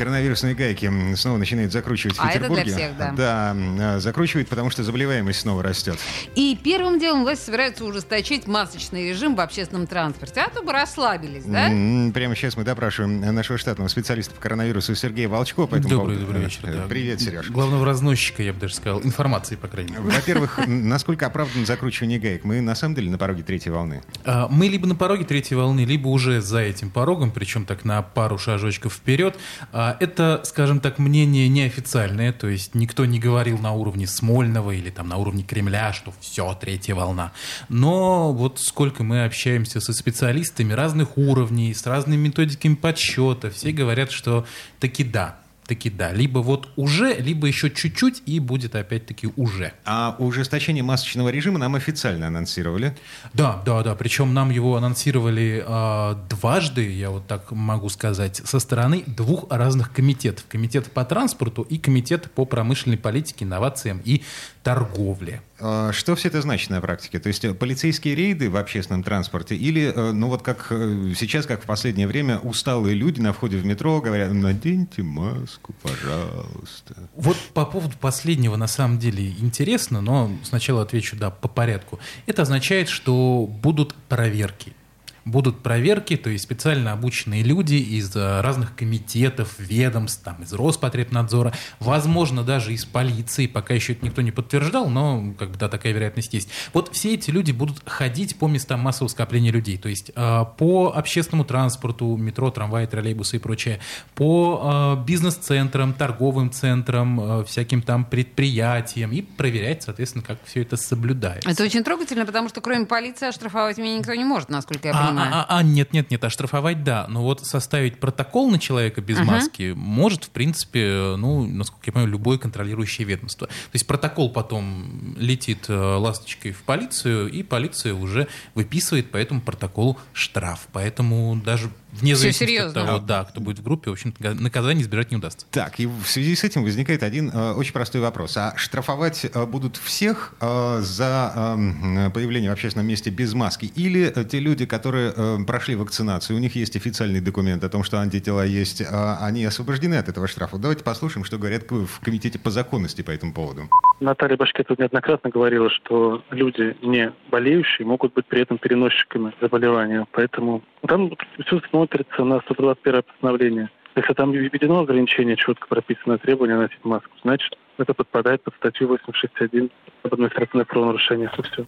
Коронавирусные гайки снова начинает закручивать в А это для Петербурге. всех, да. Да, э, закручивает, потому что заболеваемость снова растет. И первым делом власти собираются ужесточить масочный режим в общественном транспорте. А то бы расслабились, да? Прямо сейчас мы допрашиваем нашего штатного специалиста по коронавирусу Сергея Волчко. по этому Добрый, поводу. добрый вечер. Э, да. Привет, Сереж. Главного разносчика, я бы даже сказал, информации, по крайней мере. Во-первых, насколько оправдано закручивание гаек? Мы на самом деле на пороге третьей волны. А, Мы либо на пороге третьей волны, либо уже за этим порогом, причем так на пару шажочков вперед. А, Это, скажем так, мнение неофициальное, то есть никто не говорил на уровне Смольного или там на уровне Кремля, что все, третья волна. Но вот сколько мы общаемся со специалистами разных уровней, с разными методиками подсчета, все говорят, что таки да, таки да. Либо вот уже, либо еще чуть-чуть, и будет опять-таки уже. А ужесточение масочного режима нам официально анонсировали. Да, да, да. Причем нам его анонсировали а, дважды, я вот так могу сказать, со стороны двух разных комитетов. Комитет по транспорту и комитет по промышленной политике, инновациям и торговле. А, Что все это значит на практике? То есть э, полицейские рейды в общественном транспорте или, э, ну вот как э, сейчас, как в последнее время, усталые люди на входе в метро говорят, наденьте маску, пожалуйста. Вот по поводу последнего на самом деле интересно, но сначала отвечу, да, по порядку. Это означает, что будут проверки. Будут проверки, то есть специально обученные люди из э, разных комитетов, ведомств, там, из Роспотребнадзора, возможно, даже из полиции, пока еще это никто не подтверждал, но как бы, да, такая вероятность есть. Вот все эти люди будут ходить по местам массового скопления людей, то есть э, по общественному транспорту, метро, трамваи, троллейбусы и прочее, по э, бизнес-центрам, торговым центрам, э, всяким там предприятиям и проверять, соответственно, как все это соблюдается. Это очень трогательно, потому что кроме полиции оштрафовать меня никто не может, насколько я А, понимаю. а, а, а, нет, нет, нет, оштрафовать да, но вот составить протокол на человека без Ага. маски может, в принципе, ну, насколько я понимаю, любое контролирующее ведомство. То есть протокол потом летит э, ласточкой в полицию, и полиция уже выписывает по этому протоколу штраф. Поэтому даже вне Всё зависимости серьезно. от того, да, кто будет в группе, в общем-то, наказание избежать не удастся. Так, и в связи с этим возникает один э, очень простой вопрос. А штрафовать э, будут всех э, за э, появление в общественном месте без маски? Или э, те люди, которые э, прошли вакцинацию, у них есть официальный документ о том, что антитела есть, э, они освобождены от этого штрафа? Давайте послушаем, что говорят в Комитете по законности по этому поводу. Наталья Башкетова неоднократно говорила, что люди, не болеющие, могут быть при этом переносчиками заболевания. Поэтому там все смотрится на 121 постановление. Если там введено ограничение, четко прописано требование носить маску, значит, это подпадает под статью 861 об административное правонарушение. Это все.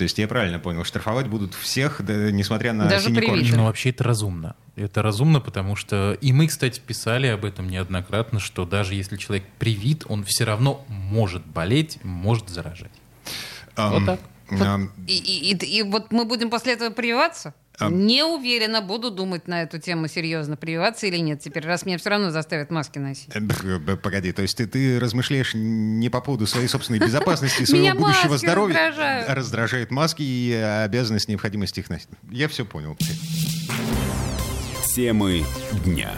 То есть я правильно понял, штрафовать будут всех, да, несмотря на Даже синий корж. Ну, вообще это разумно. Это разумно, потому что и мы, кстати, писали об этом неоднократно, что даже если человек привит, он все равно может болеть, может заражать. Ам, Вот так. ам, И, и- и- и вот мы будем после этого прививаться? А- Не уверена, буду думать на эту тему серьезно, прививаться или нет теперь, раз меня все равно заставят маски носить. Э, Погоди, то есть ты, ты размышляешь не по поводу своей собственной безопасности, своего будущего здоровья, раздражают. раздражают маски и обязанность, необходимость их носить. Я все понял. Темы дня.